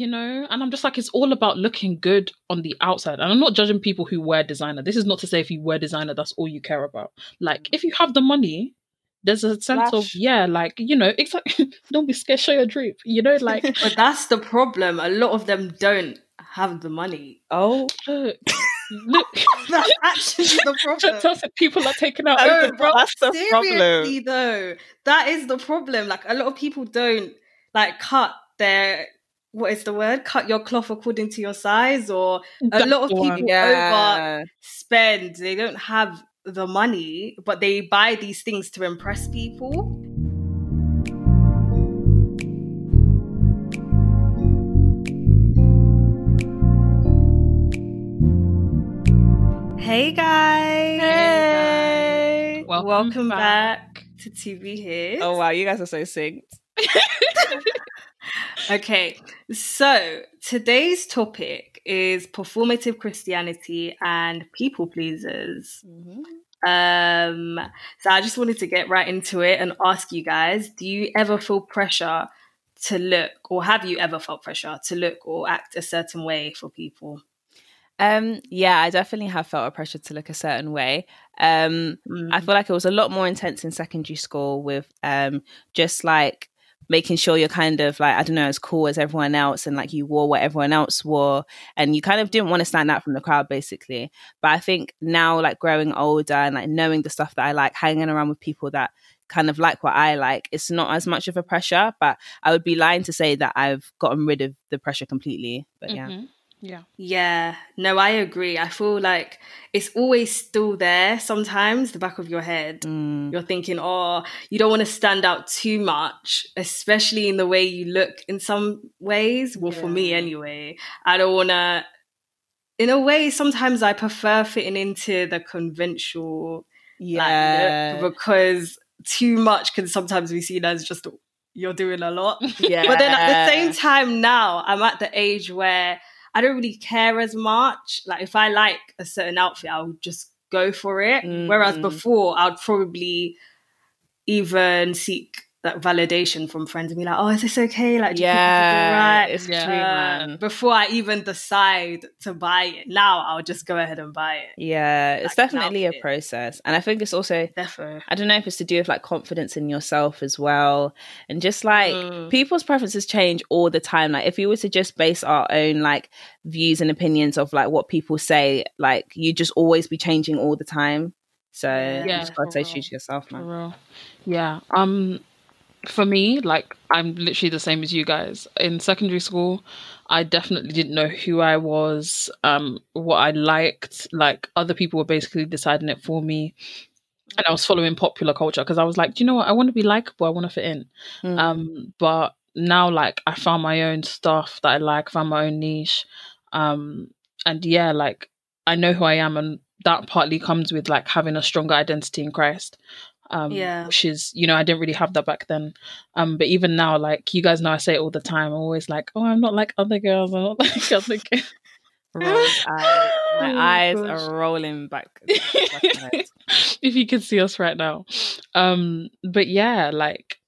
you know? And i'm just like it's all about looking good on the outside. And i'm not judging people who wear designer. This is not to say if you wear designer that's all you care about. Like if you have the money there's a sense of yeah like you know exactly don't be scared show your drip you know like but that's the problem. A lot of them don't have the money. Oh look, look. that's actually the problem. people are taking out oh, bro, that's the seriously problem. though that is the problem. Like a lot of people don't like cut their what is the word? Cut your cloth according to your size, or a lot of people yeah. overspend. They don't have the money, but they buy these things to impress people. Hey guys! Hey! Welcome, Welcome back. back to TV here. Oh wow, you guys are so synced. okay, so today's topic is performative Christianity and people pleasers. Mm-hmm. Um, so I just wanted to get right into it and ask you guys: Do you ever feel pressure to look, or have you ever felt pressure to look or act a certain way for people? Um, yeah, I definitely have felt a pressure to look a certain way. Um, mm. I feel like it was a lot more intense in secondary school with um, just like making sure you're kind of like I don't know as cool as everyone else and like you wore what everyone else wore and you kind of didn't want to stand out from the crowd basically. But I think now like growing older and like knowing the stuff that I like, hanging around with people that kind of like what I like, it's not as much of a pressure. But I would be lying to say that I've gotten rid of the pressure completely. But yeah. Mm-hmm. Yeah. Yeah. Yeah. No, I agree. I feel like it's always still there sometimes, the back of your head. Mm. You're thinking, oh, you don't want to stand out too much, especially in the way you look in some ways. Well, yeah. for me anyway, I don't want to. In a way, sometimes I prefer fitting into the conventional yeah. Like, because too much can sometimes be seen as just you're doing a lot. Yeah. But then at the same time, now I'm at the age where I don't really care as much. Like if I like a certain outfit, I'll just go for it. Mm-hmm. Whereas before, I'd probably even seek that validation from friends and be like, "Oh, is this okay? Like, yeah, right? It's yeah. true, man. Before I even decide to buy it, now I'll just go ahead and buy it. Yeah, like, it's definitely a process, and I think it's also Defo. I don't know if it's to do with like confidence in yourself as well, and just like mm. people's preferences change all the time. Like, if we were to just base our own like views and opinions of like what people say, like you just always be changing all the time. So yeah, you just gotta true to yourself, man. Yeah. Um for me, like I'm literally the same as you guys. In secondary school, I definitely didn't know who I was, um, what I liked. Like other people were basically deciding it for me. And I was following popular culture because I was like, do you know what? I want to be likable. I want to fit in. Mm. Um, but now, like, I found my own stuff that I like, found my own niche. Um, and yeah, like, I know who I am, and that partly comes with like having a stronger identity in Christ um yeah which is you know i didn't really have that back then um but even now like you guys know i say it all the time i'm always like oh i'm not like other girls i'm not like other girls eyes. My oh, eyes gosh. are rolling back. if you could see us right now. Um, but yeah, like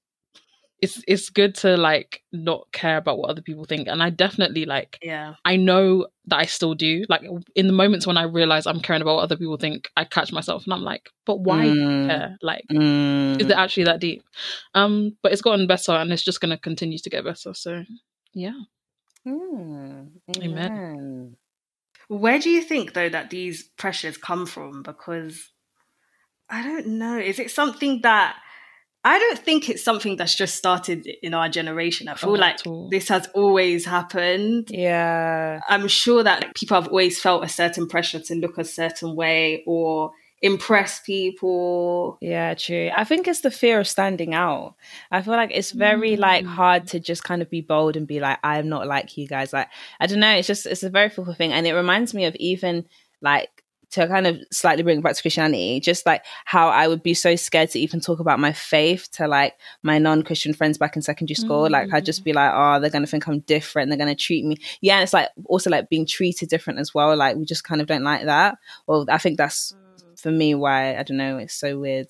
it's it's good to like not care about what other people think and i definitely like yeah. I know that i still do like in the moments when i realize i'm caring about what other people think i catch myself and i'm like but why mm. care? Like mm. is it actually that deep? Um but it's gotten better and it's just going to continue to get better so yeah. Mm. amen. Where do you think though that these pressures come from? Because i don't know. Is it something that I don't think it's something that's just started in our generation. I feel oh, like this has always happened. Yeah. I'm sure that people have always felt a certain pressure to look a certain way or impress people. Yeah, true. I think it's the fear of standing out. I feel like it's very mm. like hard to just kind of be bold and be like, I'm not like you guys. Like, I don't know. It's just, it's a very full thing. And it reminds me of even like to kind of slightly bring it back to Christianity, just like how I would be so scared to even talk about my faith to like my non-Christian friends back in secondary school. Mm-hmm. Like I'd just be like, oh, they're gonna think I'm different. They're gonna treat me. Yeah, and it's like also like being treated different as well. Like we just kind of don't like that. Well, I think that's mm. for me why I don't know. It's so weird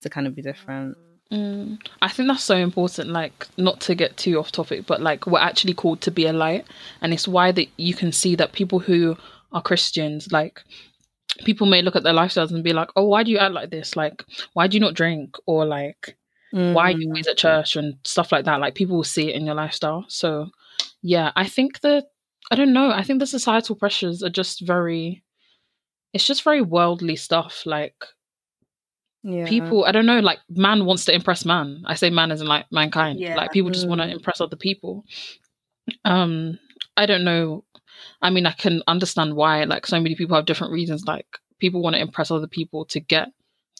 to kind of be different. Mm, I think that's so important. Like, not to get too off topic, but like, we're actually called to be a light, and it's why that you can see that people who are Christians, like, people may look at their lifestyles and be like, "Oh, why do you act like this? Like, why do you not drink?" Or like, mm. "Why are you always at church?" and stuff like that. Like, people will see it in your lifestyle. So, yeah, I think that I don't know. I think the societal pressures are just very. It's just very worldly stuff. Like yeah. people i don't know like man wants to impress man i say man isn't like mankind yeah. like people just mm. want to impress other people um i don't know i mean i can understand why like so many people have different reasons like people want to impress other people to get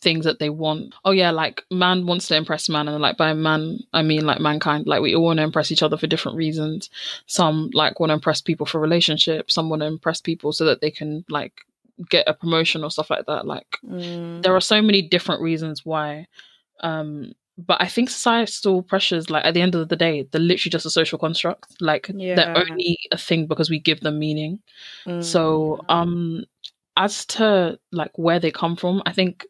things that they want oh yeah like man wants to impress man and like by man i mean like mankind like we all want to impress each other for different reasons some like want to impress people for relationships some want to impress people so that they can like get a promotion or stuff like that. Like mm. there are so many different reasons why. Um, but I think societal pressures, like at the end of the day, they're literally just a social construct. Like yeah. they're only a thing because we give them meaning. Mm. So, um, as to like where they come from, I think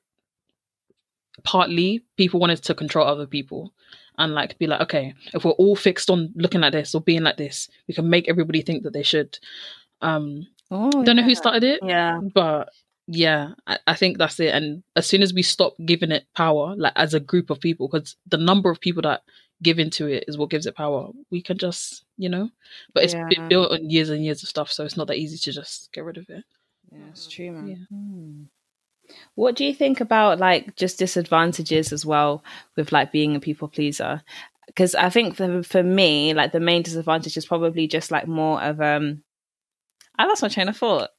partly people wanted to control other people and like be like, okay, if we're all fixed on looking like this or being like this, we can make everybody think that they should. Um, Oh, Don't yeah. know who started it. Yeah. But yeah, I, I, think that's it. And as soon as we stop giving it power, like as a group of people, because the number of people that give into it is what gives it power, we can just, you know, but it's yeah. built on years and years of stuff. So it's not that easy to just get rid of it. Yeah, it's true, man. Yeah. Hmm. What do you think about like just disadvantages as well with like being a people pleaser? Because I think for, for me, like the main disadvantage is probably just like more of um I lost my train of thought.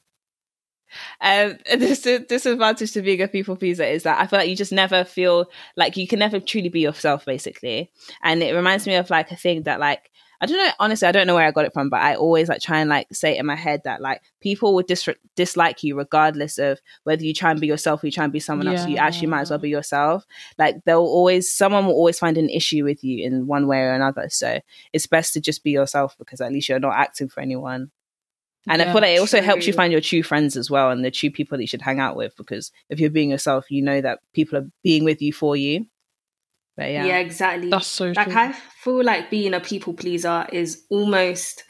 Um, this disadvantage to being a people pleaser is that I feel like you just never feel like you can never truly be yourself, basically. And it reminds me of like a thing that like I don't know. Honestly, I don't know where I got it from, but I always like try and like say it in my head that like people would dis- dislike you regardless of whether you try and be yourself or you try and be someone yeah. else. You actually might as well be yourself. Like they'll always, someone will always find an issue with you in one way or another. So it's best to just be yourself because at least you're not acting for anyone. And yeah, I feel like it also true. helps you find your true friends as well and the true people that you should hang out with because if you're being yourself, you know that people are being with you for you. But yeah. Yeah, exactly. That's so like true. I feel like being a people pleaser is almost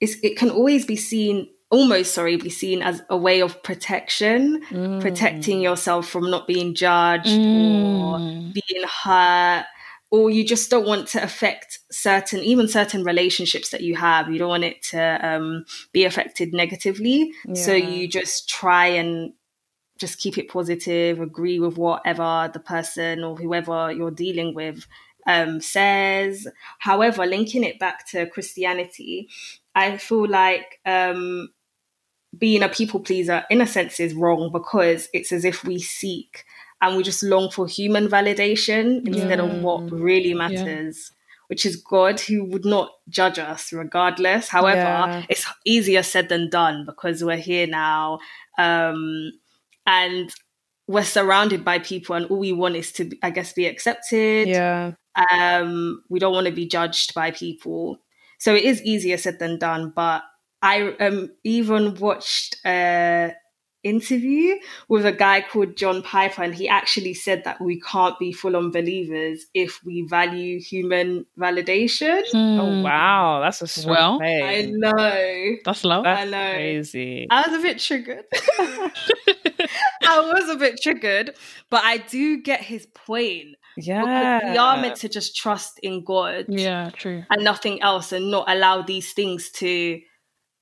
it's, it can always be seen almost sorry be seen as a way of protection mm. protecting yourself from not being judged mm. or being hurt or you just don't want to affect certain even certain relationships that you have. You don't want it to um, be affected negatively. Yeah. so you just try and just keep it positive agree with whatever the person or whoever you're dealing with um, says. However linking it back to christianity i feel like um, being a people pleaser in a sense is wrong because it's as if we seek and we just long for human validation instead yeah. of what really matters. Yeah. Which is God, who would not judge us regardless. However, yeah. it's easier said than done because we're here now, um, and we're surrounded by people, and all we want is to, I guess, be accepted. Yeah. Um, we don't want to be judged by people, so it is easier said than done. But I um, even watched uh, interview with a guy called John Piper, and he actually said that we can't be full on believers if we value human validation. Mm. Oh wow, that's a well. I know that's low. That's I know. Crazy. I was a bit triggered. I was a bit triggered, but I do get his point. Yeah, because we are meant to just trust in God. Yeah, true, and nothing else, and not allow these things to,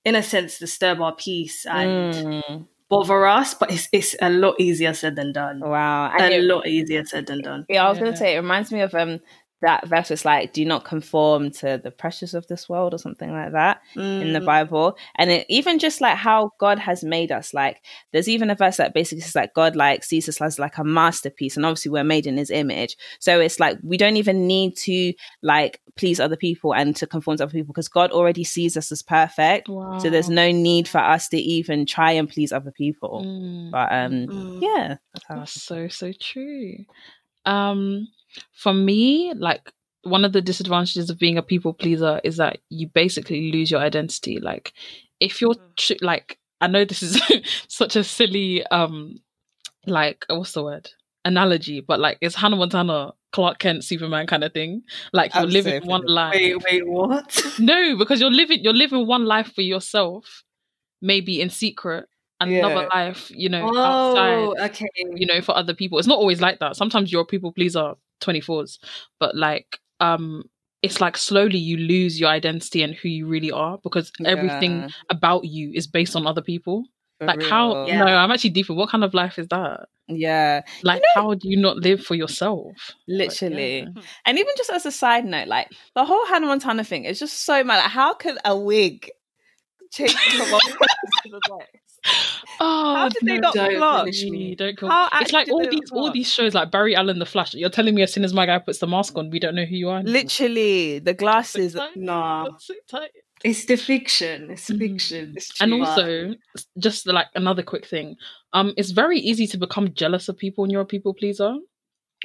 in a sense, disturb our peace and. Mm bother us, but it's it's a lot easier said than done. Wow, and a it, lot easier said than done. Yeah, I was yeah. gonna say it reminds me of um that verse is like, do not conform to the pressures of this world or something like that mm. in the mm. Bible. And it, even just like how God has made us, like there's even a verse that basically says like God like sees us as like a masterpiece. And obviously we're made in his image. So it's like we don't even need to like please other people and to conform to other people because God already sees us as perfect. Wow. So there's no need for us to even try and please other people. Mm. But um mm. yeah. That's, that's so so true. Um for me, like one of the disadvantages of being a people pleaser is that you basically lose your identity. Like if you're mm. like, I know this is such a silly, um, like what's the word analogy, but like it's Hannah Montana Clark Kent, Superman kind of thing. Like you're living one life. Wait, wait, what? No, because you're living you're living one life for yourself, maybe in secret, and another Yeah. life, you know, Oh, outside, okay. you know, for other people. It's not always like that. Sometimes you're a people pleaser 24s, but like um it's like slowly you lose your identity and who you really are because everything about you is based on other people. for like how. Yeah. no, I'm actually deep. in What kind of life is that? Yeah, Like how do you not live for yourself? Like, literally. yeah. And even just as a side note, like the whole Hannah Montana thing is just so mad. Like, how could a wig change from one person to the next? Oh, How did they no, not don't clock? finish me. Don't kill. How It's like all did they these all these shows like Barry Allen, The Flash. You're telling me as soon as my guy puts the mask on, we don't know who you are. anymore. Literally, the glasses. So tight. Nah, so tight. it's the fiction. It's Mhm. fiction. It's And true. also, just like another quick thing, um, it's very easy to become jealous of people when you're a people pleaser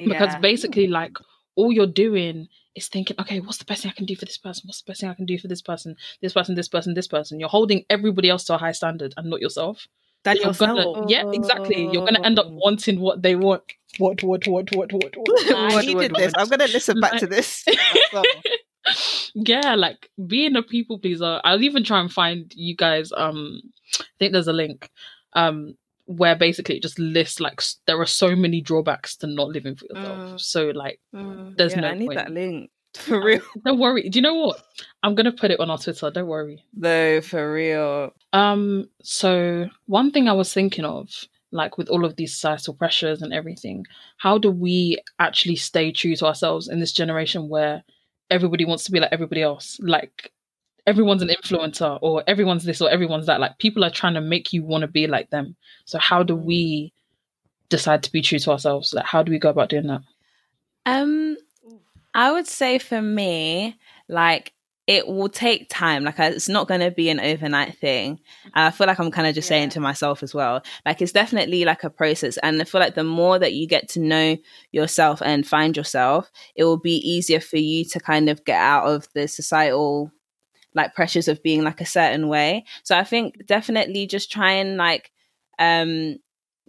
because Yeah. basically, like all you're doing is thinking, okay, what's the best thing I can do for this person? What's the best thing I can do for this person? This person, this person, this person. You're holding everybody else to a high standard and not yourself. Than You're gonna- yourself. yeah, exactly. You're gonna end up Oh. wanting what they want. What, what, what, what, what, what? I Word, needed word, this. word. I'm gonna listen back to this. yeah, like being a people pleaser. I'll even try and find you guys. Um, I think there's a link, um, where basically it just lists like there are so many drawbacks to not living for yourself. Mm. So like, Mm. there's yeah, no I need point. that link for real. Don't worry. Do you know what? I'm gonna put it on our Twitter. Don't worry. No, for real. Um, so one thing I was thinking of, like with all of these societal pressures and everything, how do we actually stay true to ourselves in this generation where everybody wants to be like everybody else? Like everyone's an influencer or everyone's this or everyone's that. Like people are trying to make you want to be like them. So how do we decide to be true to ourselves? Like how do we go about doing that? Um, I would say for me, like it will take time. Like it's not going to be an overnight thing. And I feel like I'm kind of just saying to myself as well. Like it's definitely like a process. And I feel like the more that you get to know yourself and find yourself, it will be easier for you to kind of get out of the societal like pressures of being like a certain way. So I think definitely just try and like um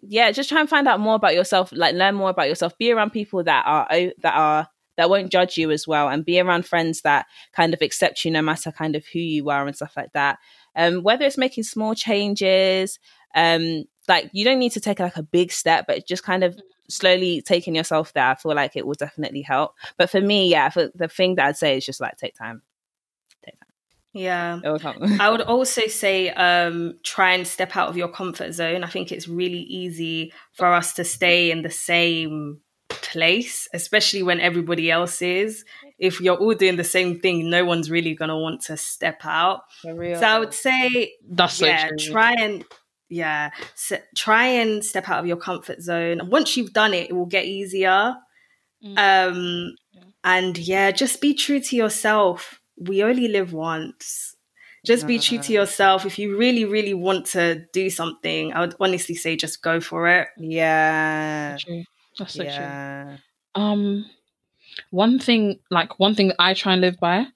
yeah, just try and find out more about yourself, like learn more about yourself. Be around people that are that are that won't judge you as well, and be around friends that kind of accept you no matter kind of who you are and stuff like that. Um, whether it's making small changes, um, like you don't need to take like a big step, but just kind of slowly taking yourself there. I feel like it will definitely help. But for me, yeah, for the thing that I'd say is just like take time. Yeah. It will come. I would also say um, try and step out of your comfort zone. I think it's really easy for us to stay in the same place, especially when everybody else is. If you're all doing the same thing, no one's really going to want to step out. So I would say, That's yeah, true. try and yeah, s try and step out of your comfort zone. And once you've done it, it will get easier. Mm. Um, and yeah, just be true to yourself. We only live once. Just be true to yourself. If you really, really want to do something, I would honestly say just go for it. yeah. So true. That's so true. Um, one thing, like one thing that I try and live by,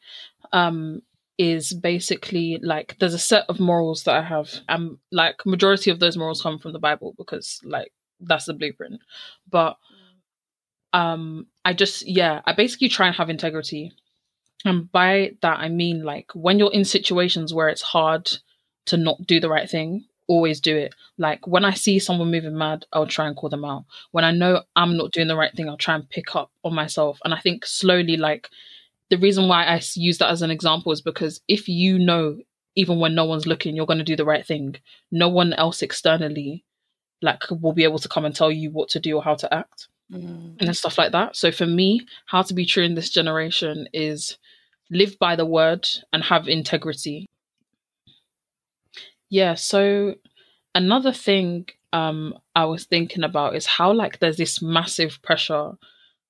um, is basically like there's a set of morals that I have. Um, like majority of those morals come from the Bible because like that's the blueprint. But um, I just yeah, I basically try and have integrity, and by that I mean like when you're in situations where it's hard to not do the right thing, always do it. Like when I see someone moving mad, I'll try and call them out. When I know I'm not doing the right thing, I'll try and pick up on myself. And I think slowly, like the reason why I use that as an example is because if you know, even when no one's looking, you're going to do the right thing, no one else externally like will be able to come and tell you what to do or how to act Mm. and stuff like that. So for me, how to be true in this generation is live by the word and have integrity. Yeah, so another thing um I was thinking about is how like there's this massive pressure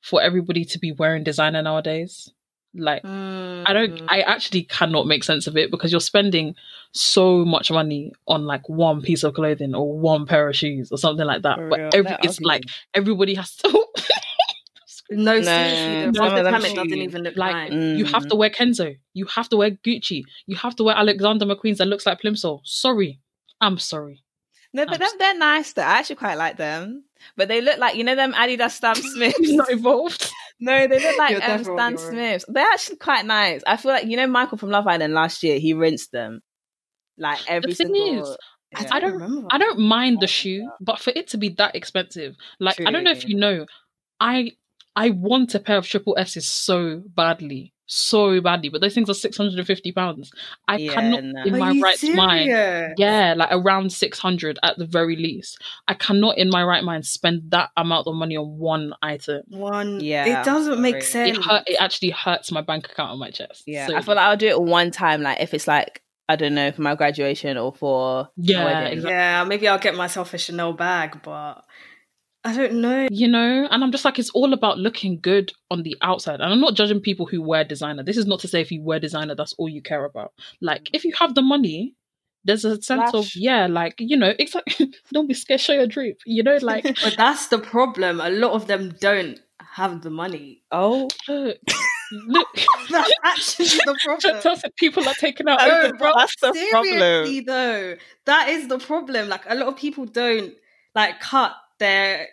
for everybody to be wearing designer nowadays. Like I don't I actually cannot make sense of it because you're spending so much money on like one piece of clothing or one pair of shoes or something like that. For But every, They're it's ugly. like everybody has to No, No, seriously, the some half the them time it doesn't even look like nice. you have Mm. to wear Kenzo, you have to wear Gucci, you have to wear Alexander McQueen's that looks like Plimsoll. Sorry, I'm sorry. No, but I'm them, they're nice though. I actually quite like them. But they look like you know them Adidas Stan Smiths. Not involved. No, they look like um, Stan. Smiths. They're actually quite nice. I feel like you know Michael from Love Island last year. He rinsed them like every thing single. is, yeah. I don't. I don't mind the shoe, but for it to be that expensive, like I don't know if you know, I I want a pair of triple S's so badly, so badly, but those things are six hundred and fifty pounds. I Yeah, cannot no. in Are my you right mind. Yeah, like around six hundred at the very least. I cannot in my right mind spend that amount of money on one item. One. Yeah, It doesn't make sense. It hurt, it actually hurts my bank account on my chest. Yeah, So- I feel like I'll do it one time. Like if it's like I don't know for my graduation or for Yeah, wedding. exactly. Yeah, maybe I'll get myself a Chanel bag, but I don't know. you know and i'm just like it's all about looking good on the outside and i'm not judging people who wear designer this is not to say if you wear designer that's all you care about like if you have the money there's a sense of yeah like you know exactly don't be scared show your drip you know like But that's the problem. A lot of them don't have the money. Oh, look look That's actually the problem. people are taking out oh, No, the- bro, that's the seriously though, that is the problem. Like a lot of people don't like cut their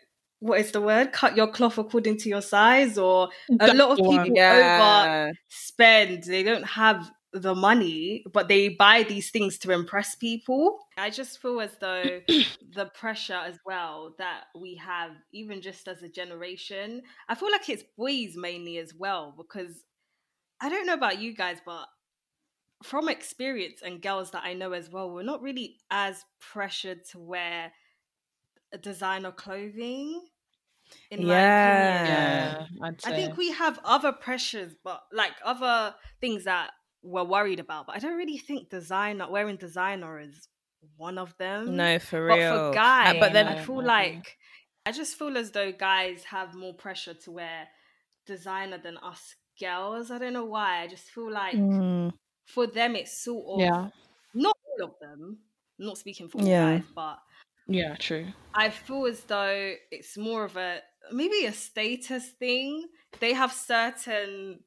what is the word? Cut your cloth according to your size, or a That's lot of people yeah. overspend. They don't have the money, but they buy these things to impress people. I just feel as though the pressure as well that we have, even just as a generation, I feel like it's boys mainly as well, because I don't know about you guys, but from experience and girls that I know as well, we're not really as pressured to wear designer clothing. In my opinion. yeah i'd I say think we have other pressures, but like other things that we're worried about. But I don't really think designer wearing designer is one of them. No, for but real. for Uh, guys, but then I feel I like I just feel as though guys have more pressure to wear designer than us girls. I don't know why. I just feel like Mm, for them it's sort of yeah not all of them. I'm not speaking for all Yeah. guys, but yeah true I feel as though it's more of a maybe a status thing. They have certain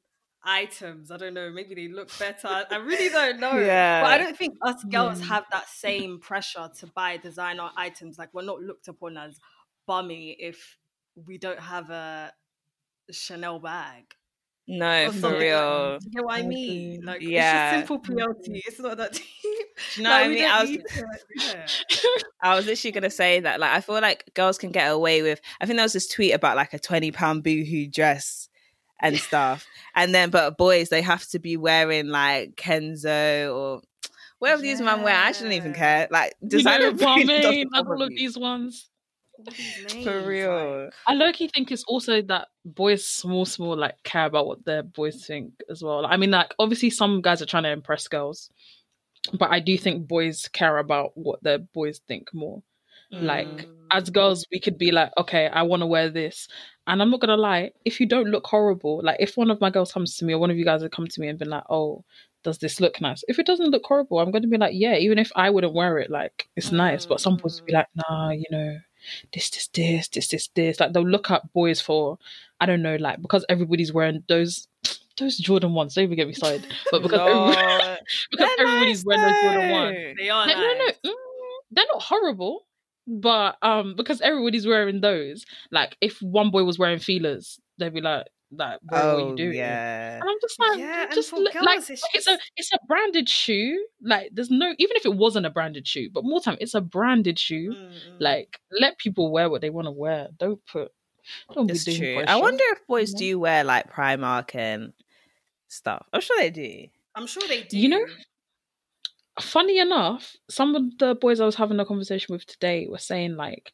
items. I don't know. Maybe they look better. I really don't know. Yeah. But I don't think us girls Yeah. have that same pressure to buy designer items. Like we're not looked upon as bummy if we don't have a Chanel bag. no, or for like real. You know what I I mean? Like Yeah. it's just simple PLT. It's not that deep. You know Like, what I mean? I was yeah. I was literally gonna say that. Like, I feel like girls can get away with. I think there was this tweet about like a twenty pound boohoo dress and stuff, and then but boys they have to be wearing like Kenzo or whatever these men wear. I shouldn't even Yeah. care. Like you designer know what I mean? Like all of these ones for real. like- I low key think it's also that boys, small, small, like care about what their boys think as well. I mean, like obviously some guys are trying to impress girls, but I do think boys care about what their boys think more. Like Mm. as girls, we could be like, okay, I want to wear this, and I'm not gonna lie. If you don't look horrible, like if one of my girls comes to me or one of you guys have come to me and been like, oh. Does this look nice? If it doesn't look horrible, I'm going to be like, yeah, even if I wouldn't wear it, like, it's nice. But some boys will be like, nah, you know, this, this, this, this, this, this. Like they'll look up boys for, I don't know, like because everybody's wearing those those Jordan ones. Don't even get me started. But because everybody, because They're everybody's nice wearing those Jordan ones. They are Like, no, no, mm, they're not horrible. But um, because everybody's wearing those, like if one boy was wearing Filas, they'd be like, like, what are Oh you doing? yeah. And I'm just like, Yeah, just girls, like it's it's a it's a branded shoe. Like there's no even if it wasn't a branded shoe, but more time it's a branded shoe. Mm. Like let people wear what they want to wear. Don't put don't It's be doing true. I wonder if boys know? do wear like Primark and stuff. I'm sure they do. I'm sure they do. You know- funny enough, some of the boys I was having a conversation with today were saying like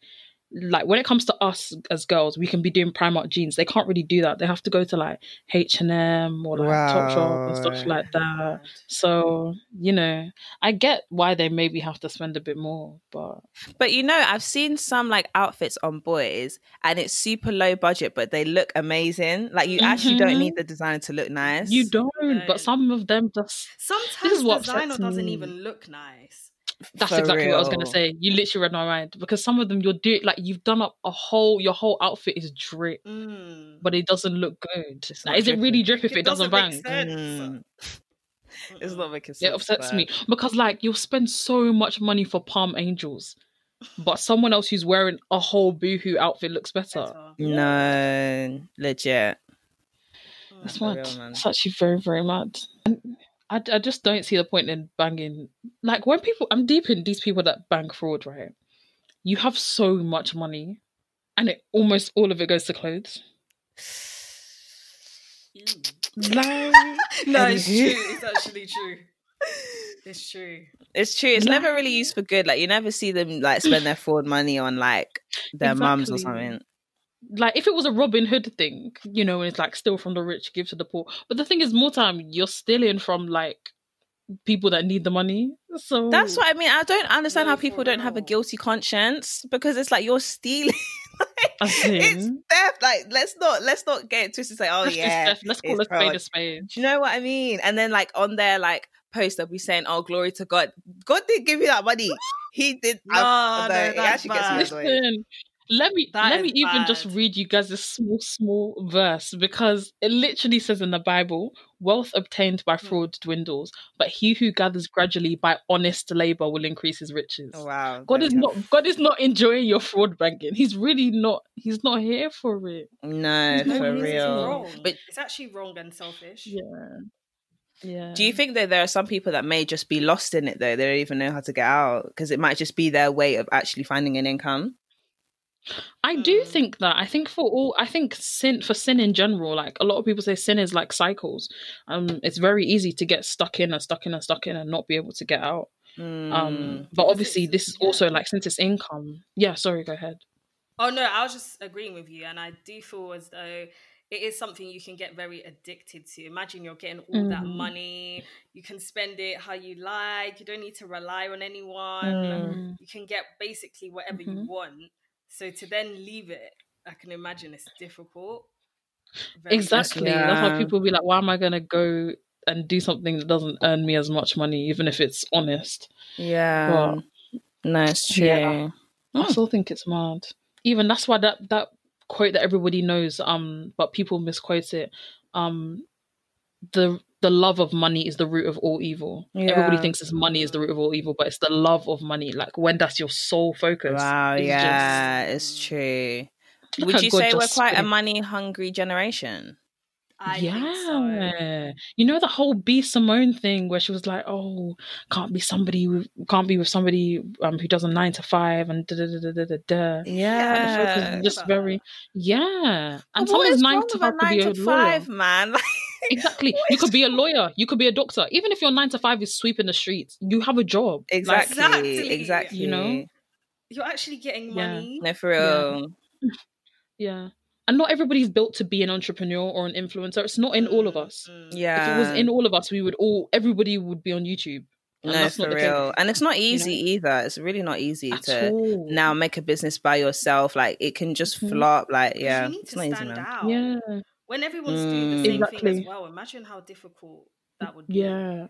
like when it comes to us as girls, we can be doing Primark jeans. They can't really do that. They have to go to like H and M or like Topshop and stuff like that. So you know, I get why they maybe have to spend a bit more, but But you know, I've seen some like outfits on boys and it's super low budget, but they look amazing. Like you actually don't Mhm. need the designer to look nice. you don't. don't. But some of them just Sometimes this is what designer doesn't me. even look nice. That's For exactly what I was gonna say. You literally read my mind because some of them you're doing like you've done up a whole your whole outfit is drip, Mm. but it doesn't look good. It's Like, not is it really drip if it, It doesn't, doesn't bang? make sense. Mm. It's not making sense. It upsets but- me because like you'll spend so much money for Palm Angels, but someone else who's wearing a whole boohoo outfit looks better. Better. No, legit. That's mad. Real, it's actually very, very mad. And I, I just don't see the point in banging. Like when people, I'm deep in these people that bang fraud, right? You have so much money, and it almost all of it goes to clothes. Mm. like, no, it's true. It's actually true. It's true. It's true. It's never really used for good. Like you never see them like spend their fraud money on like their exactly. mums or something like if it was a Robin Hood thing, you know, and it's like steal from the rich, give to the poor. But the thing is, more time you're stealing from like people that need the money. So that's what I mean. I don't understand how people don't have a guilty conscience because it's like you're stealing. Like, it's theft. Like let's not let's not get it twisted. Say, oh let's yeah, let's call a spade a spade. Do you know what I mean? And then like on their like post, they'll be saying, "Oh, glory to God. God didn't give you that money. He did." No, I, no, it actually bad. gets me Listen, let me that let me bad. even just read you guys a small small verse because it literally says in the bible wealth obtained by hmm. fraud dwindles but he who gathers gradually by honest labor will increase his riches oh, wow god is not god is not enjoying your fraud banking he's really not he's not here for it no for real but it's actually wrong and selfish yeah yeah. Do you think that there are some people that may just be lost in it though? They don't even know how to get out because it might just be their way of actually finding an income. I do mm. think that. I think for all, I think sin for sin in general, like a lot of people say, sin is like cycles. Um, it's very easy to get stuck in and stuck in and stuck in and not be able to get out. Mm. Um, but obviously, this is also like since it's income. Yeah, sorry, go ahead. Oh no, I was just agreeing with you, and I do feel as though it is something you can get very addicted to. Imagine you're getting all mm. that money, you can spend it how you like, you don't need to rely on anyone, mm. you can get basically whatever mm-hmm. you want so to then leave it, I can imagine it's difficult. Very exactly. Yeah. That's why people be like, why am I going to go and do something that doesn't earn me as much money, even if it's honest? Yeah. But, no, it's true. Yeah, I hmm. still think it's mad. Even that's why that, that quote that everybody knows, um, but people misquote it. Um, the the love of money is the root of all evil. Yeah. Everybody thinks it's money is the root of all evil, but it's the love of money. Like when that's your sole focus. Wow, yeah, just... it's true. Would you God say we're quite a money hungry generation? I yeah. So. You know the whole B Simone thing where she was like, "Oh, can't be somebody with, can't be with somebody um, who does a nine to five and da da da da da da." Yeah, just very yeah. And sometimes nine to five could be five, man. exactly. You could be a lawyer. You could be a doctor. Even if your nine to five is sweeping the streets, you have a job. Exactly. Like, exactly. exactly. You know, you're actually getting money. Yeah. No, for real. Yeah. yeah. And not everybody's built to be an entrepreneur or an influencer. It's not in all of us. Yeah. If it was in all of us, we would all everybody would be on YouTube. And no, for real. And it's not easy you know? either. It's really not easy At to all. now make a business by yourself. Like it can just mm-hmm. flop. Like, yeah. it's not easy, man. Out. Yeah when everyone's mm. doing the mm. same exactly. thing as well, imagine how difficult that would be. Yeah.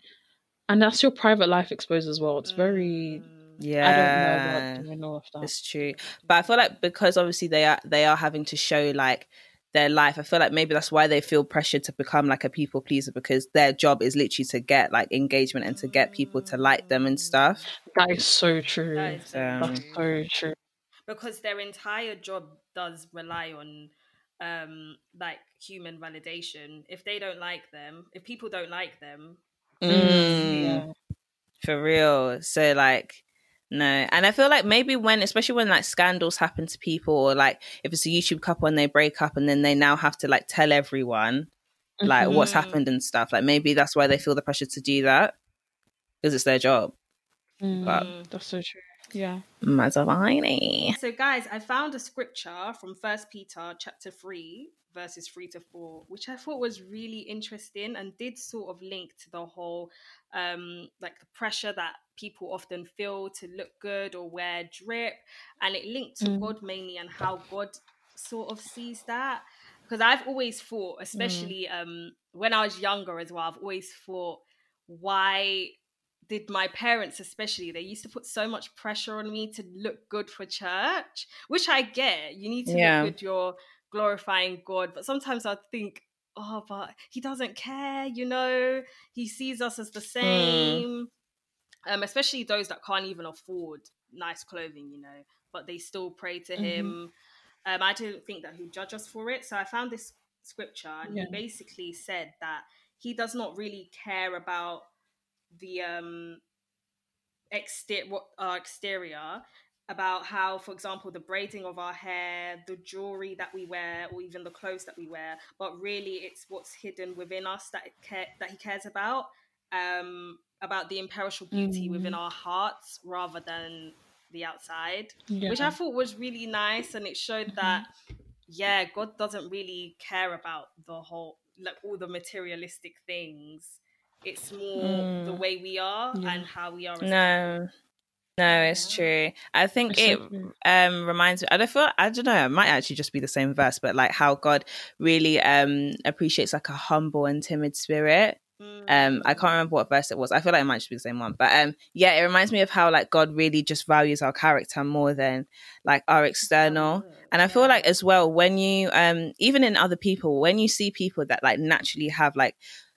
And that's your private life exposed as well. It's very yeah, I don't know about doing all of that. It's true, but I feel like because obviously they are they are having to show like their life. I feel like maybe that's why they feel pressure to become like a people pleaser because their job is literally to get like engagement and to get people to like them and stuff. That is so true. That is um, That's so true. Because their entire job does rely on um like human validation if they don't like them if people don't like them mm, yeah. for real. So like no. And i feel like maybe when especially when like scandals happen to people or like if it's a youtube couple and they break up and then they now have to like tell everyone like mm-hmm. what's happened and stuff like maybe that's why they feel the pressure to do that because it's their job. Mm, but that's so true yeah. Mazzavini. So guys, I found a scripture from First Peter chapter 3 verses 3 to 4 which i thought was really interesting and did sort of link to the whole um like the pressure that people often feel to look good or wear drip and it linked to mm. god mainly and how god sort of sees that because i've always thought especially mm. um when i was younger as well i've always thought why did my parents especially they used to put so much pressure on me to look good for church which i get you need to yeah. look good you're glorifying god but sometimes i think oh but he doesn't care you know he sees us as the hmm. same mm. um especially those that can't even afford nice clothing you know but they still pray to mm-hmm. him um i don't think that he'll judge us for it so i found this scripture, and yeah. he basically said that he does not really care about the um exterior what our exterior about how for example the braiding of our hair the jewelry that we wear or even the clothes that we wear but really it's what's hidden within us that care, that he cares about um about the imperishable beauty mm. within our hearts rather than the outside yeah. which i thought was really nice and it showed mm-hmm. that yeah god doesn't really care about the whole like all the materialistic things it's more mm. the way we are yeah. and how we are no no, it's true. I think it um reminds me. I don't feel. I don't know. It might actually just be the same verse, but like how God really um appreciates like a humble and timid spirit. Um, I can't mm. remember what verse it was. I feel like it might just be the same one, but um, yeah, it reminds me of how like God really just values our character more than like our external. And I feel like as well when you um, even in other people, when you see people that like naturally have like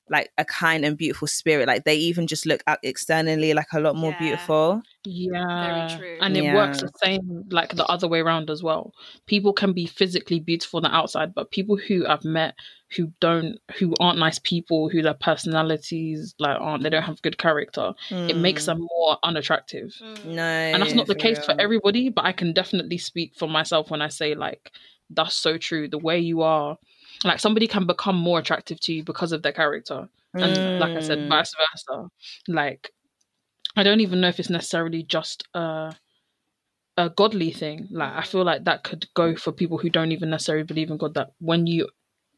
like a kind and beautiful spirit. Like they even just look out externally like a lot more yeah. beautiful. Yeah. Very true. And it yeah. works the same like the other way around as well. People can be physically beautiful on the outside, but people who I've met who don't who aren't nice people, who their personalities like aren't they don't have good character, mm. it makes mm. them more unattractive. Mm. No. And that's not the case real. for everybody, but I can definitely speak for myself when I say like that's so true. The way you are like somebody can become more attractive to you because of their character and mm. like i said mm. vice versa like i don't even know if it's necessarily just a a godly thing like i feel like that could go for people who don't even necessarily believe in god that when you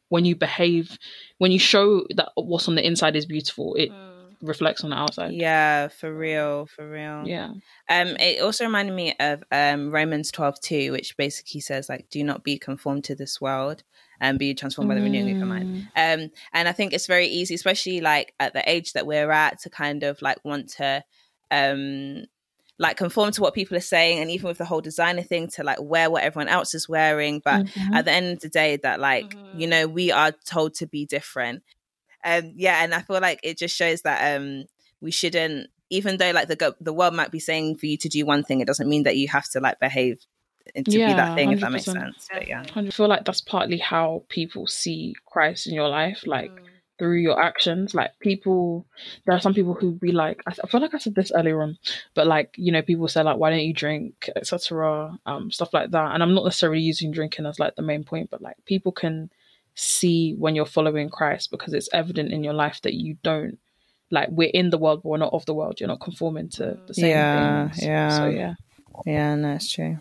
when you behave when you show that what's on the inside is beautiful it mm reflects on the outside. Yeah, for real, for real. Yeah. Um, it also reminded me of um Romans twelve two, which basically says like, "Do not be conformed to this world, and be transformed by the renewing of your mind." Mm. Um, and I think it's very easy, especially like at the age that we're at, to kind of like want to, um, like conform to what people are saying and even with the whole designer thing to like wear what everyone else is wearing but mm-hmm. at the end of the day that like mm-hmm. you know we are told to be different um yeah and i feel like it just shows that um we shouldn't even though like the the world might be saying for you to do one thing it doesn't mean that you have to like behave to yeah, be that thing 100%. if that makes sense but yeah i feel like that's partly how people see christ in your life like mm. through your actions like people there are some people who be like I, feel like i said this earlier on but like you know people say like why don't you drink etc um stuff like that and i'm not necessarily using drinking as like the main point but like people can see when you're following Christ because it's evident in your life that you don't like we're in the world but we're not of the world. You're not conforming to the same yeah, things. Yeah. So yeah. Yeah, no, that's true.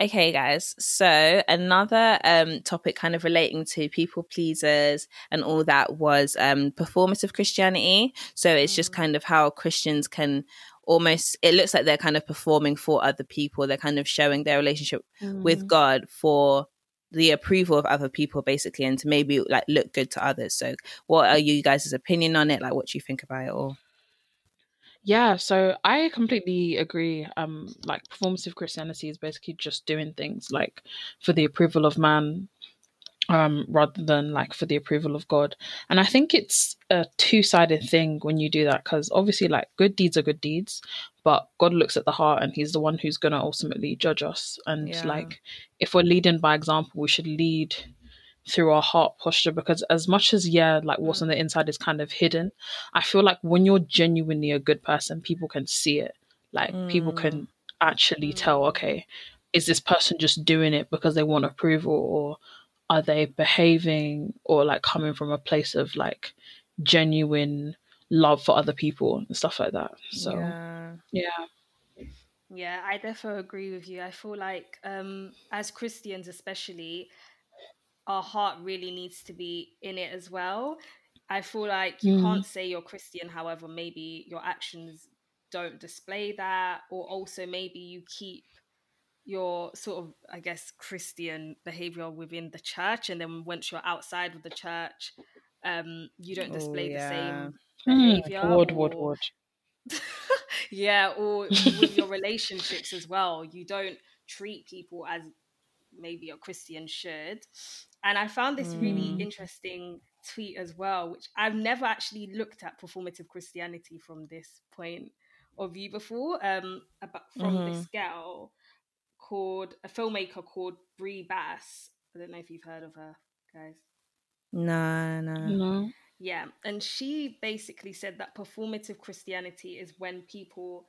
Okay, guys. So another um, topic, kind of relating to people pleasers and all that, was um, performative Christianity. So it's just mm. kind of how Christians can almost. It looks like they're kind of performing for other people. They're kind of showing their relationship mm. with God for the approval of other people basically and to maybe like look good to others so what are you guys' opinion on it like what do you think about it all yeah so i completely agree um like performative christianity is basically just doing things like for the approval of man um, rather than like for the approval of God. And I think it's a two sided thing when you do that because obviously, like, good deeds are good deeds, but God looks at the heart and He's the one who's going to ultimately judge us. And yeah. like, if we're leading by example, we should lead through our heart posture because as much as yeah like what's on the inside is kind of hidden i feel like when you're genuinely a good person people can see it. Like mm. people can actually tell okay is this person just doing it because they want approval or are they behaving or like coming from a place of like genuine love for other people and stuff like that. So yeah. yeah, yeah i definitely agree with you. I feel like um as christians especially our heart really needs to be in it as well i feel like you mm. can't say you're christian however maybe your actions don't display that or also maybe you keep your sort of i guess christian behavior within the church and then once you're outside of the church um you don't display oh, yeah. the same hmm. behavior mm, would, would, would. yeah or with your relationships as well you don't treat people as maybe a christian should and i found this mm. really interesting tweet as well which i've never actually looked at performative christianity from this point of view before um about from mm-hmm. this girl called a filmmaker called Bree Bass. I don't know if you've heard of her, guys. No, no. No. Yeah, and she basically said that performative Christianity is when people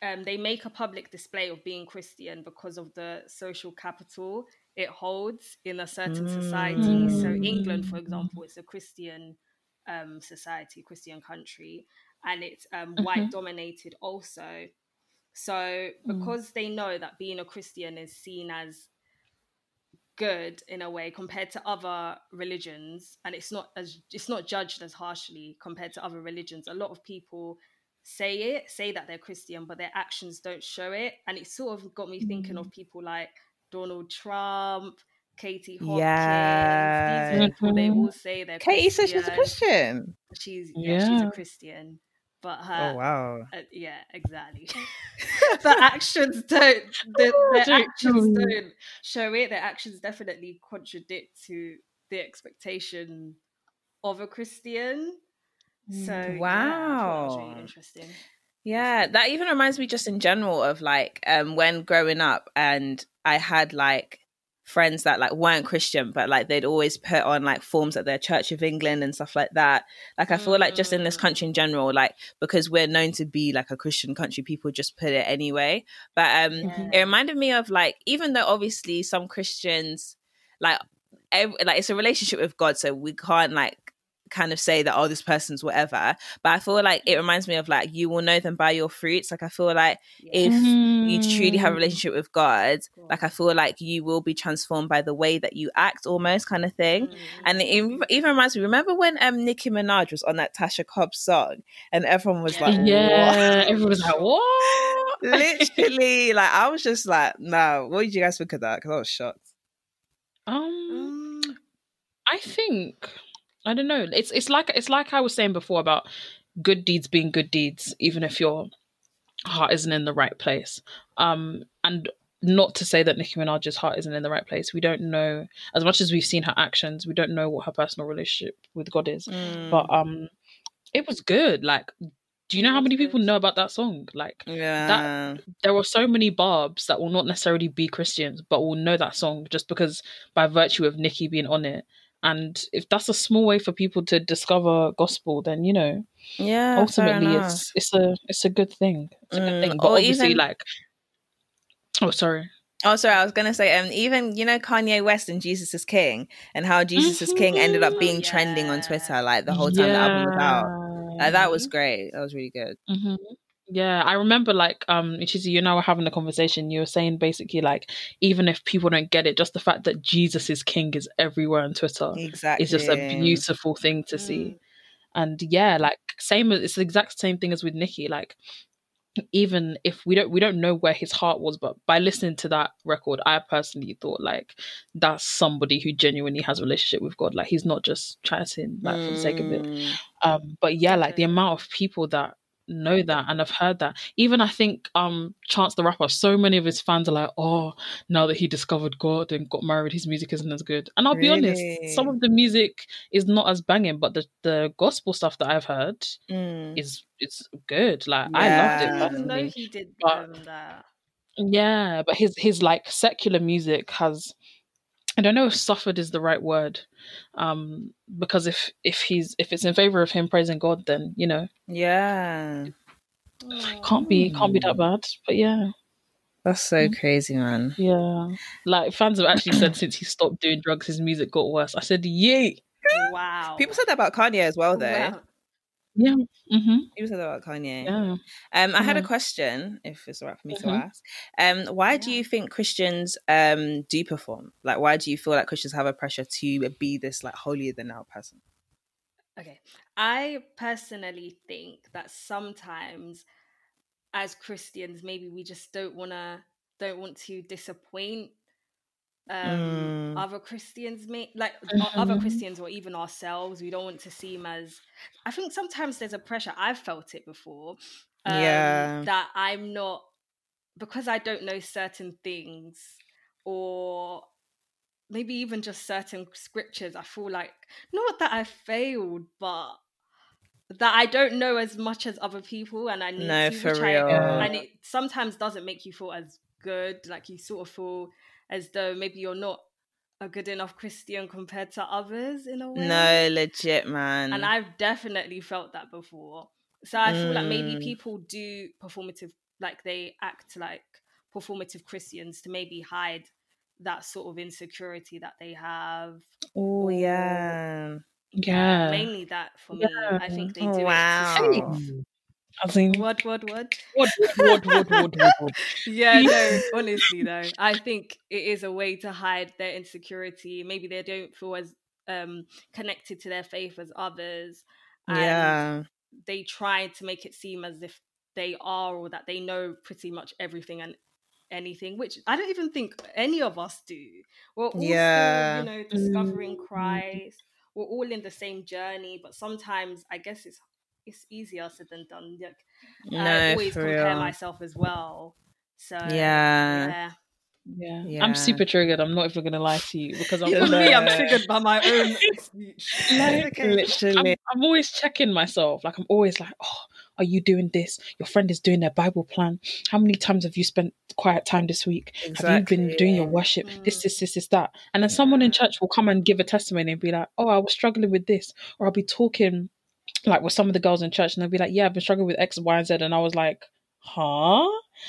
um, they make a public display of being Christian because of the social capital it holds in a certain society. So England, for example, it's a Christian um, society, Christian country, and it's um, white dominated also. So because they know that being a Christian is seen as good in a way compared to other religions and it's not as it's not judged as harshly compared to other religions a lot of people say it say that they're christian but their actions don't show it. And it sort of got me thinking of people like donald trump katie hopkins Yeah. these people they all say they're Katie says she's a Christian. Christian. she's yeah, she's a christian but her Oh wow. uh, yeah, exactly. the actions don't. The, their don't actions don't show it. Their actions definitely contradict to the expectation of a Christian. So yeah, I thought that was Wow. really interesting. Yeah, that even reminds me just in general of like um when growing up and I had like friends that like weren't Christian but like they'd always put on like forms at their Church of England and stuff like that. Like I feel like just in this Mm. country in general like because we're known to be like a Christian country people just put it anyway. But um it reminded me of like even though obviously some Christians like ev- like it's a relationship with God so we can't like kind of say that oh this person's whatever but i feel like it reminds me of like you will know them by your fruits like i feel like if you truly have a relationship with god like i feel like you will be transformed by the way that you act almost kind of thing Mm. and it even- even reminds me remember when um nicki minaj was on that tasha cobbs song and everyone was like yeah, what? everyone's like, what? literally like i was just like no what did you guys think of that because i was shocked Um, Mm. I think I don't know. It's it's like it's like I was saying before about good deeds being good deeds, even if your heart isn't in the right place. Um, and not to say that Nicki Minaj's heart isn't in the right place. We don't know as much as we've seen her actions. We don't know what her personal relationship with God is. Mm. But um, it was good. Like, do you know how many people know about that song? Like, yeah there are so many barbs that will not necessarily be Christians, but will know that song just because by virtue of Nicki being on it. And if that's a small way for people to discover gospel, then you know, yeah ultimately it's it's a it's a good thing. It's a good Mm, thing. But or obviously, even- like, oh sorry, Oh, sorry. I was gonna say, um, even you know Kanye West and Jesus is King, and how Jesus is King ended up being trending on Twitter like the whole time the album was out. Like, that was great. That was really good. Mhm. Yeah, I remember like um Ichizu, you and I were having a conversation. You were saying basically like even if people don't get it, just the fact that Jesus is king is everywhere on Twitter Exactly. is just a beautiful thing to see. Mm. And yeah, like same it's the exact same thing as with Nicki. Like even if we don't we don't know where his heart was, but by listening to that record, I personally thought like that's somebody who genuinely has a relationship with God. Like he's not just chatting like for the sake of it. Mm. Um, but yeah, like the amount of people that know that and I've heard that. Even I think um Chance the Rapper, so many of his fans are like, oh, now that he discovered God and got married, his music isn't as good. And I'll be honest, some of the music is not as banging, but the, the gospel stuff that I've heard Mm. is it's good. Like I I loved it even know he did But- that. Yeah, but his his like secular music has I don't know if suffered is the right word. Um because if if he's if it's in favor of him praising God then, you know, Yeah. can't be can't be that bad. But yeah. That's so crazy, man. Yeah. Like fans have actually said since he stopped doing drugs his music got worse. I said, Yay. Wow. People said that about Kanye as well, though. Wow. Yeah. Mm-hmm. People said about Kanye. Yeah. Um, I had a question, if it's all right for me to Mhm. ask. Um, why do you think Christians um do perform? Like, why do you feel like Christians have a pressure to be this like holier than thou person? Okay. I personally think that sometimes as Christians, maybe we just don't wanna don't want to disappoint um Mm. other Christians may like o- other. Christians or even ourselves. We don't want to seem as I think sometimes there's a pressure. I've felt it before. Um, Yeah. That I'm not because I don't know certain things or maybe even just certain scriptures, I feel like not that I failed, but that I don't know as much as other people, and I need No, to. for I- real. and it sometimes doesn't make you feel as good. Like you sort of feel as though maybe you're not a good enough Christian compared to others in a way. No, legit, man. And I've definitely felt that before. So I feel like maybe mm. people do performative, like they act like performative Christians to maybe hide that sort of insecurity that they have. Oh yeah. Yeah. Mainly that for me. I think they do. wow. As in, what, what, what? What, what, what, what, what, what. Yeah, no, honestly, though, I think it is a way to hide their insecurity. Maybe they don't feel as um, connected to their faith as others. yeah. They try to make it seem as if they are or that they know pretty much everything and anything, which I don't even think any of us do. We're also, yeah. you know, discovering mm. Christ. We're all in the same journey, but sometimes I guess it's it's easier said than done. Like, no, I always compare real. myself as well. So yeah. yeah. Yeah. yeah. I'm super triggered. I'm not even gonna lie to you because I'm me. I'm triggered by my own like. Literally, I'm, I'm, always checking myself. Like I'm always like, oh, are you doing this? Your friend is doing their Bible plan. How many times have you spent quiet time this week? Exactly. Have you been doing your worship? Mm. This, this, this, this, that. And then someone in church will come and give a testimony and be like, oh, I was struggling with this, or I'll be talking like with some of the girls in church and they'll be like, yeah, I've been struggling with X, Y, and Z. And I was like, huh?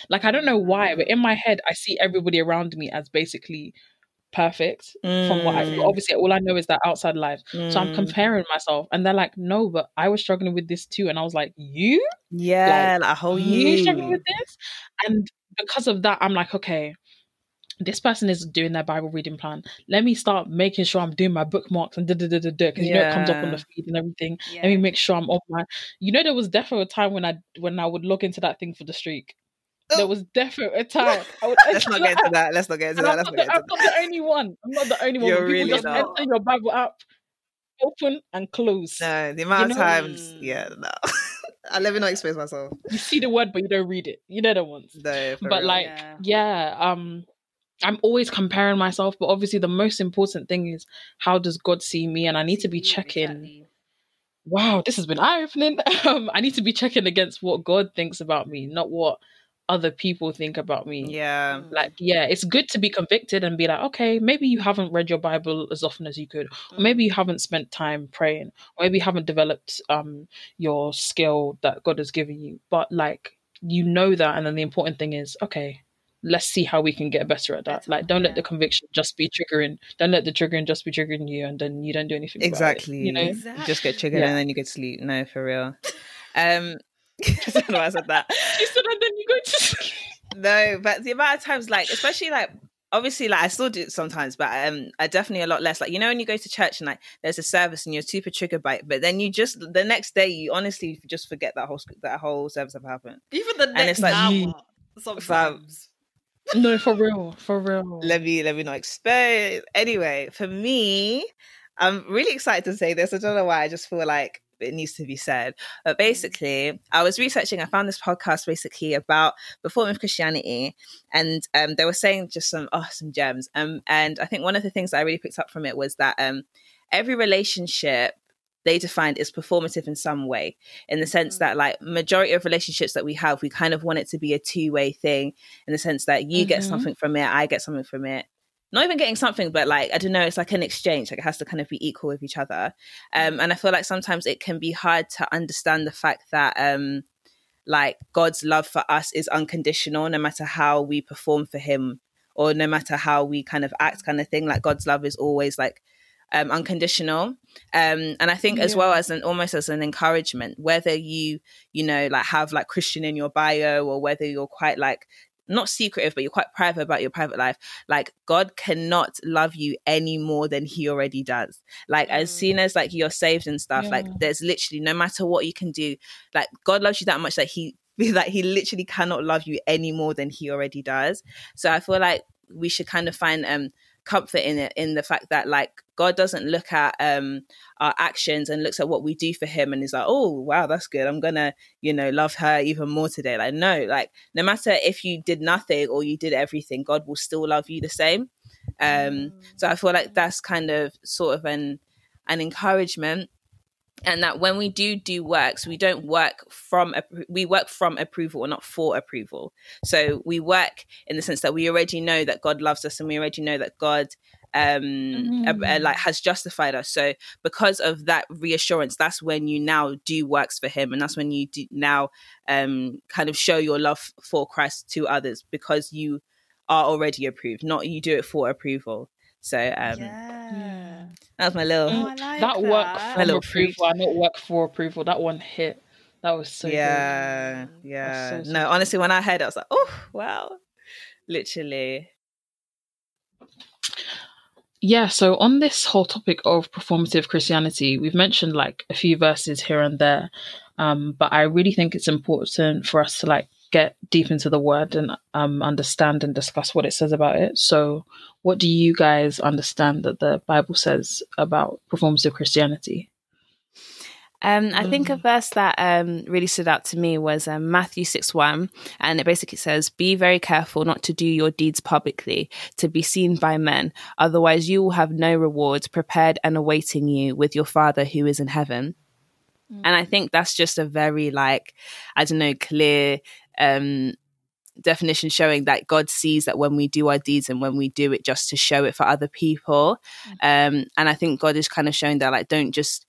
Like, I don't know why, but in my head, I see everybody around me as basically perfect mm. from what I mm. obviously all I know is that outside life. Mm. So I'm mm. comparing myself and they're like, no, but I was struggling with this too. And I was like, you? Yeah, like, like a whole you. You struggling with this? And because of that, I'm like, okay, this person is doing their Bible reading plan. Let me start making sure I'm doing my bookmarks and da da da da da because you know it comes up on the feed and everything. Yeah. Let me make sure I'm on my. You know, there was definitely a time when I when I would log into that thing for the streak. There oh. was definitely a time. Would, Let's not get into that. Let's not get into that. I'm, not the, I'm not the only one. I'm not the only one. You're really just not. enter your Bible app, open and close. No, the amount you know? of times, yeah, no. I let me not expose myself. You see the word, but you don't read it. You know the ones. No, but real. like, yeah. yeah, um, I'm always comparing myself, but obviously the most important thing is how does God see me? And I need to be checking. Exactly. Wow, this has been eye opening. Um, I need to be checking against what God thinks about me, not what other people think about me. Yeah. Like, yeah, it's good to be convicted and be like, okay, maybe you haven't read your Bible as often as you could, or maybe you haven't spent time praying, or maybe you haven't developed um your skill that God has given you. But like you know that, and then the important thing is, okay, let's see how we can get better at that. Like, don't yeah. let the conviction just be triggering. Don't let the triggering just be triggering you, and then you don't do anything. Exactly. It, you know, exactly. you just get triggered yeah. and then you go to sleep. No, for real. Um, I don't know why I said that. She said, and then you go to sleep. No, but the amount of times, like, especially like obviously like I still do it sometimes, but um I definitely a lot less. Like you know when you go to church and like there's a service and you're super triggered by it, but then you just the next day you honestly just forget that whole that whole service ever happened. Even the next and it's like, hour, sometimes no, for real, for real. Let me let me not expose. Anyway, for me, I'm really excited to say this. I don't know why. I just feel like it needs to be said. But mm. basically, I was researching. I found this podcast basically about performative Christianity, and um, they were saying just some oh some gems. Um, and I think one of the things that I really picked up from it was that um, every relationship they defined as performative in some way in the sense mm-hmm. that like majority of relationships that we have we kind of want it to be a two-way thing in the sense that you mm-hmm. get something from it i get something from it not even getting something but like i don't know it's like an exchange like it has to kind of be equal with each other um and i feel like sometimes it can be hard to understand the fact that um like god's love for us is unconditional no matter how we perform for him or no matter how we kind of act kind of thing like god's love is always like um, unconditional. Um, and I think yeah. as well as an almost as an encouragement, whether you, you know, like have like Christian in your bio or whether you're quite like not secretive, but you're quite private about your private life. Like God cannot love you any more than He already does. Like mm. as soon as like you're saved and stuff, yeah. like there's literally no matter what you can do, like God loves you that much that He that He literally cannot love you any more than He already does. So I feel like we should kind of find um comfort in it in the fact that like God doesn't look at um our actions and looks at what we do for him and is like, oh wow, that's good. I'm gonna, you know, love her even more today. Like, no, like no matter if you did nothing or you did everything, God will still love you the same. Um so I feel like that's kind of sort of an an encouragement and that when we do do works we don't work from we work from approval or not for approval so we work in the sense that we already know that god loves us and we already know that god um uh, uh, like has justified us. So because of that reassurance that's when you now do works for him and that's when you do now um kind of show your love for christ to others because you are already approved not you do it for approval. So um yeah. that was my little oh, like that, that. work from approval i not work for approval. That one hit. That was so yeah good. yeah. So, so no honestly when i heard it i was like oh wow. Literally yeah, so on this whole topic of performative Christianity, we've mentioned like a few verses here and there, um, but I really think it's important for us to like get deep into the word and um, understand and discuss what it says about it. So, what do you guys understand that the Bible says about performative Christianity? Um, I think a mm. verse that um, really stood out to me was um, Matthew 6 1. And it basically says, Be very careful not to do your deeds publicly, to be seen by men. Otherwise, you will have no rewards prepared and awaiting you with your Father who is in heaven. Mm. And I think that's just a very, like, I don't know, clear um, definition showing that God sees that when we do our deeds and when we do it just to show it for other people. Mm. Um, and I think God is kind of showing that, like, don't just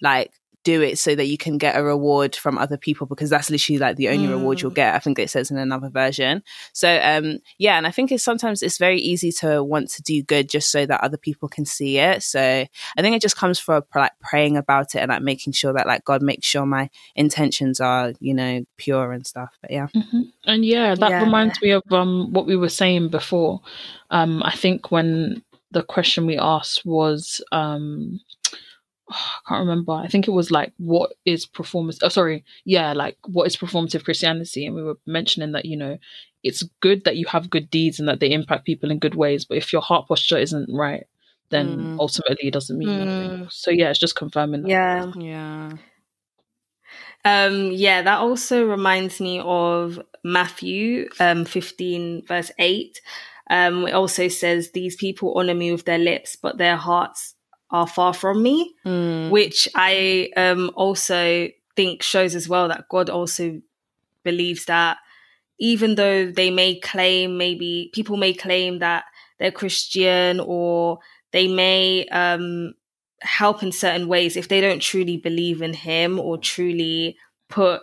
like do it so that you can get a reward from other people because that's literally like the only mm. reward you'll mm. get. I think it says in another version. So um yeah, and I think it's sometimes it's very easy to want to do good just so that other people can see it. So I think it just comes from like praying about it and like making sure that like God makes sure my intentions are, you know, pure and stuff. But yeah. Mm-hmm. And yeah, that yeah. reminds me of um what we were saying before. Um I think when the question we asked was um I can't remember. I think it was like what is performance oh sorry, yeah, like what is performative Christianity? And we were mentioning that, you know, it's good that you have good deeds and that they impact people in good ways, but if your heart posture isn't right, then mm. ultimately it doesn't mean mm. anything. So yeah, it's just confirming that. Yeah. Yeah. Um, yeah, that also reminds me of Matthew um, 15, verse 8. Um, it also says, These people honor me with their lips, but their hearts are far from me, mm. which I um, also think shows as well that God also believes that even though they may claim, maybe people may claim that they're Christian or they may um, help in certain ways, if they don't truly believe in Him or truly put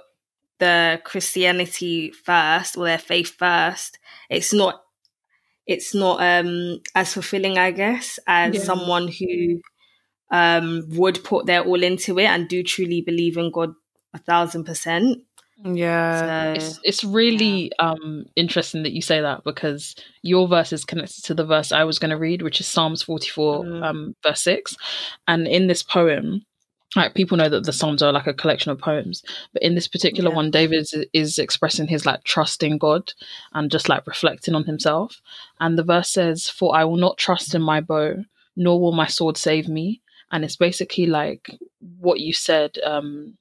the Christianity first or their faith first, it's not it's not um as fulfilling, I guess, as yeah. someone who um, would put their all into it and do truly believe in God a thousand percent. Yeah, so, it's it's really yeah. um interesting that you say that because your verse is connected to the verse I was going to read, which is Psalms forty four, mm. um, verse six, and in this poem, like people know that the psalms are like a collection of poems but in this particular yeah. one david is, is, expressing his like trust in god and just like reflecting on himself and the verse says for i will not trust in my bow nor will my sword save me and it's basically like what you said um,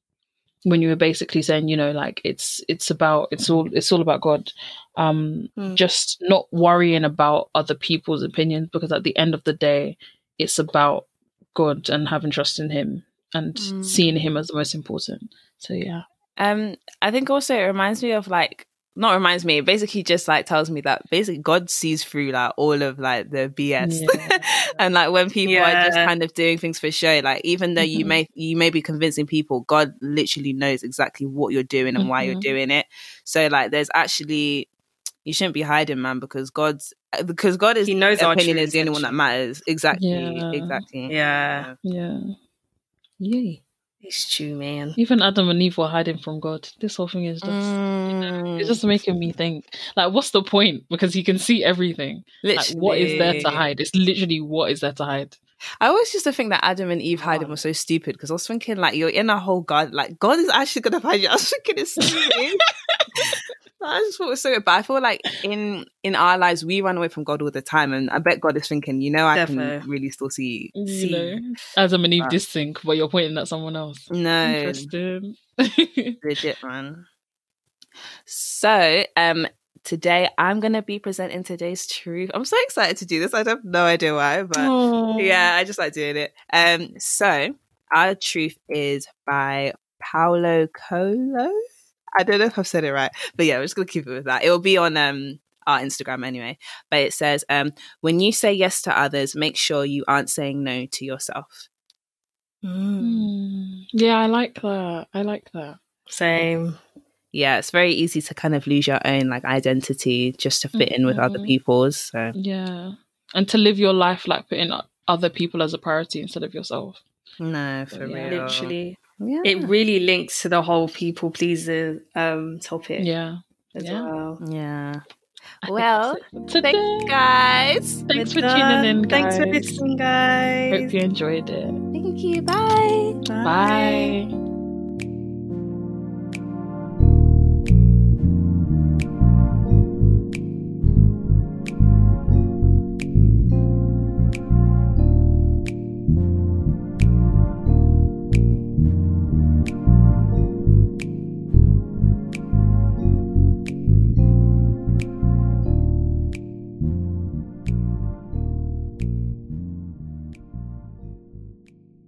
when you were basically saying you know like it's it's about it's all it's all about god um mm. just not worrying about other people's opinions because at the end of the day it's about god and having trust in him and mm. seeing him as the most important so yeah um i think also it reminds me of like not reminds me, it basically just like tells me that basically God sees through like all of like the BS. Yeah. and like when people yeah. are just kind of doing things for show, like even though mm-hmm. you may you may be convincing people, God literally knows exactly what you're doing and mm-hmm. why you're mm-hmm. doing it. So like there's actually you shouldn't be hiding, man, because God's because God is he knows our opinion is the only one that matters. Exactly. Yeah. Exactly. Yeah. Yeah. Yay. It's true, man. Even Adam and Eve were hiding from God. This whole thing is just, mm. you know, it's just making me think, like, what's the point? Because he can see everything. Literally. Like, what is there to hide? It's literally what is there to hide. I always used to think that Adam and Eve hiding was so stupid because I was thinking, like, you're in a whole God, like, God is actually going to find you. I was thinking it's stupid. I just thought it was so good. But I feel like in in our lives we run away from God all the time, and I bet God is thinking, you know, I Definitely. can really still see. see. You know, Adam and Eve but, but you're pointing at someone else. No, interesting. legit man. So, um, today I'm gonna be presenting today's truth. I'm so excited to do this. I have no idea why, but Aww. yeah, I just like doing it. Um, so our truth is by Paulo Coelho. I don't know if I've said it right, but yeah, we're just gonna keep it with that. It will be on um our Instagram anyway. But it says, um, when you say yes to others, make sure you aren't saying no to yourself. Mm. Yeah, I like that. I like that. Same. Yeah, it's very easy to kind of lose your own like identity just to fit mm-hmm. in with other mm-hmm. people's. So yeah, and to live your life like putting other people as a priority instead of yourself. No, for yeah. real. Literally. Yeah. It really links to the whole people pleaser um topic. Yeah. As yeah. well. Yeah. well, thanks, guys. Thanks for tuning in, guys. Thanks for listening, guys. Hope you enjoyed it. Thank you. Bye. Bye. Bye.